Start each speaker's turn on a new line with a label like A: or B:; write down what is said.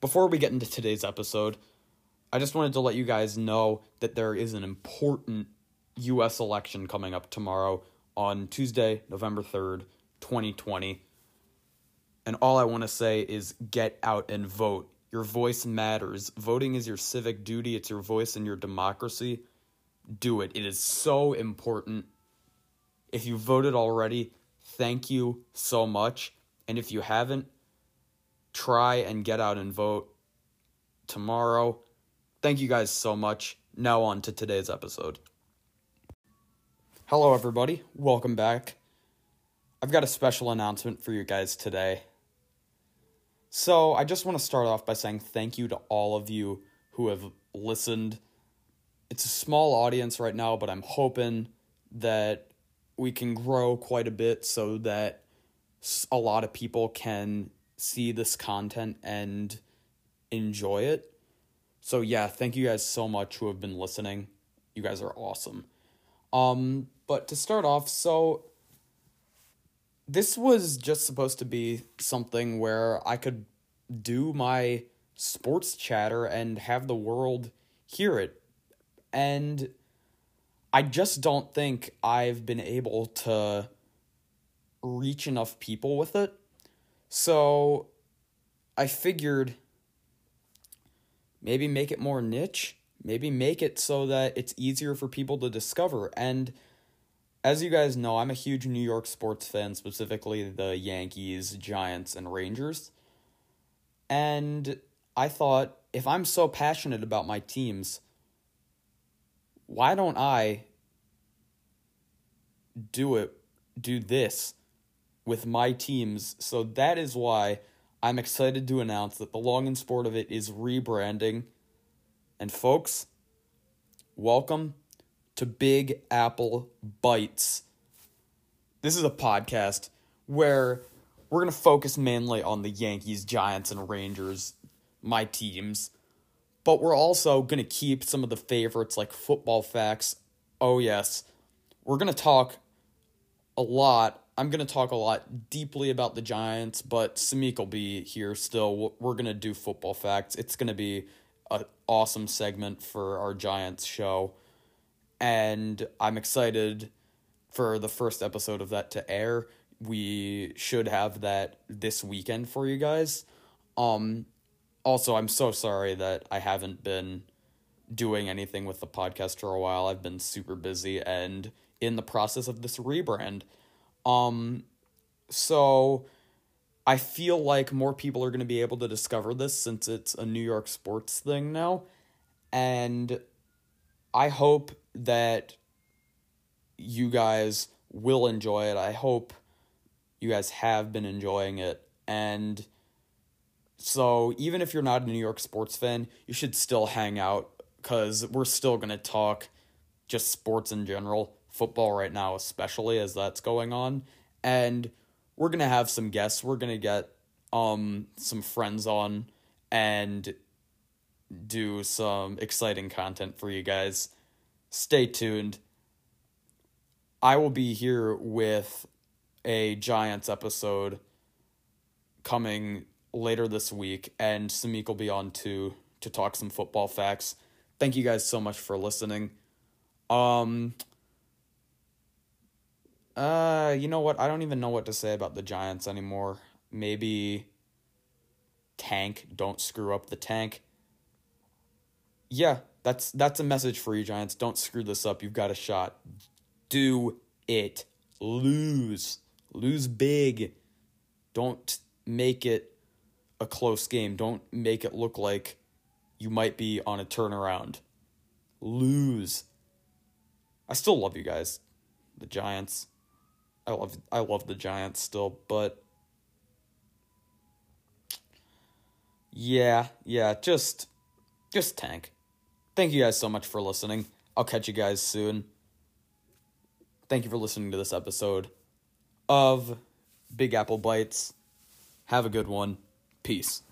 A: before we get into today's episode, I just wanted to let you guys know that there is an important US election coming up tomorrow on Tuesday, November 3rd, 2020. And all I want to say is get out and vote. Your voice matters. Voting is your civic duty, it's your voice in your democracy. Do it. It is so important. If you voted already, thank you so much. And if you haven't, try and get out and vote tomorrow. Thank you guys so much. Now, on to today's episode. Hello, everybody. Welcome back. I've got a special announcement for you guys today. So, I just want to start off by saying thank you to all of you who have listened. It's a small audience right now, but I'm hoping that we can grow quite a bit so that a lot of people can see this content and enjoy it. So yeah, thank you guys so much who have been listening. You guys are awesome. Um but to start off, so this was just supposed to be something where I could do my sports chatter and have the world hear it. And I just don't think I've been able to reach enough people with it. So I figured maybe make it more niche, maybe make it so that it's easier for people to discover. And as you guys know, I'm a huge New York sports fan, specifically the Yankees, Giants, and Rangers. And I thought if I'm so passionate about my teams, why don't I do it, do this with my teams? So that is why I'm excited to announce that the long and sport of it is rebranding. And folks, welcome to Big Apple Bites. This is a podcast where we're going to focus mainly on the Yankees, Giants, and Rangers, my teams. But we're also going to keep some of the favorites like football facts. Oh, yes. We're going to talk a lot. I'm going to talk a lot deeply about the Giants, but Samik will be here still. We're going to do football facts. It's going to be an awesome segment for our Giants show. And I'm excited for the first episode of that to air. We should have that this weekend for you guys. Um also, I'm so sorry that I haven't been doing anything with the podcast for a while. I've been super busy and in the process of this rebrand. Um so I feel like more people are going to be able to discover this since it's a New York sports thing now. And I hope that you guys will enjoy it. I hope you guys have been enjoying it. And so, even if you're not a New York sports fan, you should still hang out because we're still going to talk just sports in general, football right now, especially as that's going on. And we're going to have some guests. We're going to get um some friends on and do some exciting content for you guys. Stay tuned. I will be here with a Giants episode coming later this week, and Samik will be on too to talk some football facts. Thank you guys so much for listening. Um uh you know what? I don't even know what to say about the Giants anymore. Maybe tank, don't screw up the tank. Yeah, that's that's a message for you Giants. Don't screw this up. You've got a shot. Do it. Lose. Lose big. Don't make it a close game. Don't make it look like you might be on a turnaround. Lose. I still love you guys. The Giants. I love I love the Giants still, but yeah, yeah, just just tank. Thank you guys so much for listening. I'll catch you guys soon. Thank you for listening to this episode of Big Apple Bites. Have a good one. Peace.